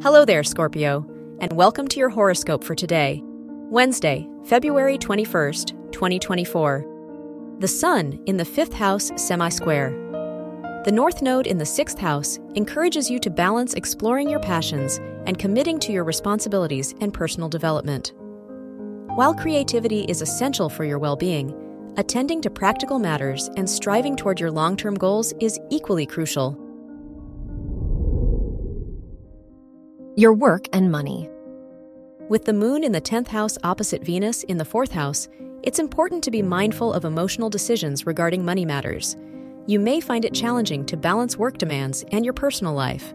Hello there, Scorpio, and welcome to your horoscope for today, Wednesday, February 21st, 2024. The Sun in the fifth house semi square. The North Node in the sixth house encourages you to balance exploring your passions and committing to your responsibilities and personal development. While creativity is essential for your well being, attending to practical matters and striving toward your long term goals is equally crucial. Your work and money. With the moon in the 10th house opposite Venus in the 4th house, it's important to be mindful of emotional decisions regarding money matters. You may find it challenging to balance work demands and your personal life.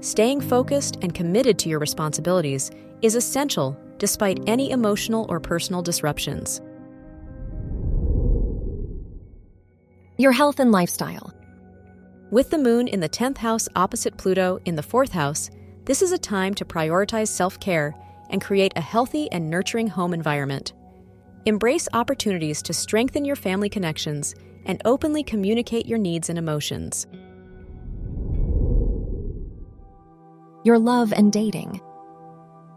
Staying focused and committed to your responsibilities is essential despite any emotional or personal disruptions. Your health and lifestyle. With the moon in the 10th house opposite Pluto in the 4th house, this is a time to prioritize self care and create a healthy and nurturing home environment. Embrace opportunities to strengthen your family connections and openly communicate your needs and emotions. Your love and dating.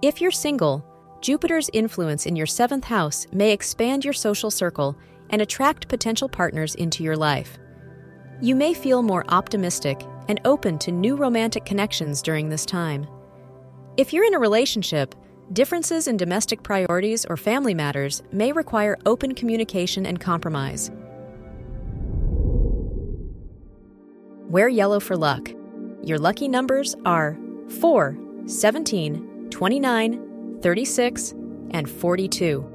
If you're single, Jupiter's influence in your seventh house may expand your social circle and attract potential partners into your life. You may feel more optimistic and open to new romantic connections during this time. If you're in a relationship, differences in domestic priorities or family matters may require open communication and compromise. Wear yellow for luck. Your lucky numbers are 4, 17, 29, 36, and 42.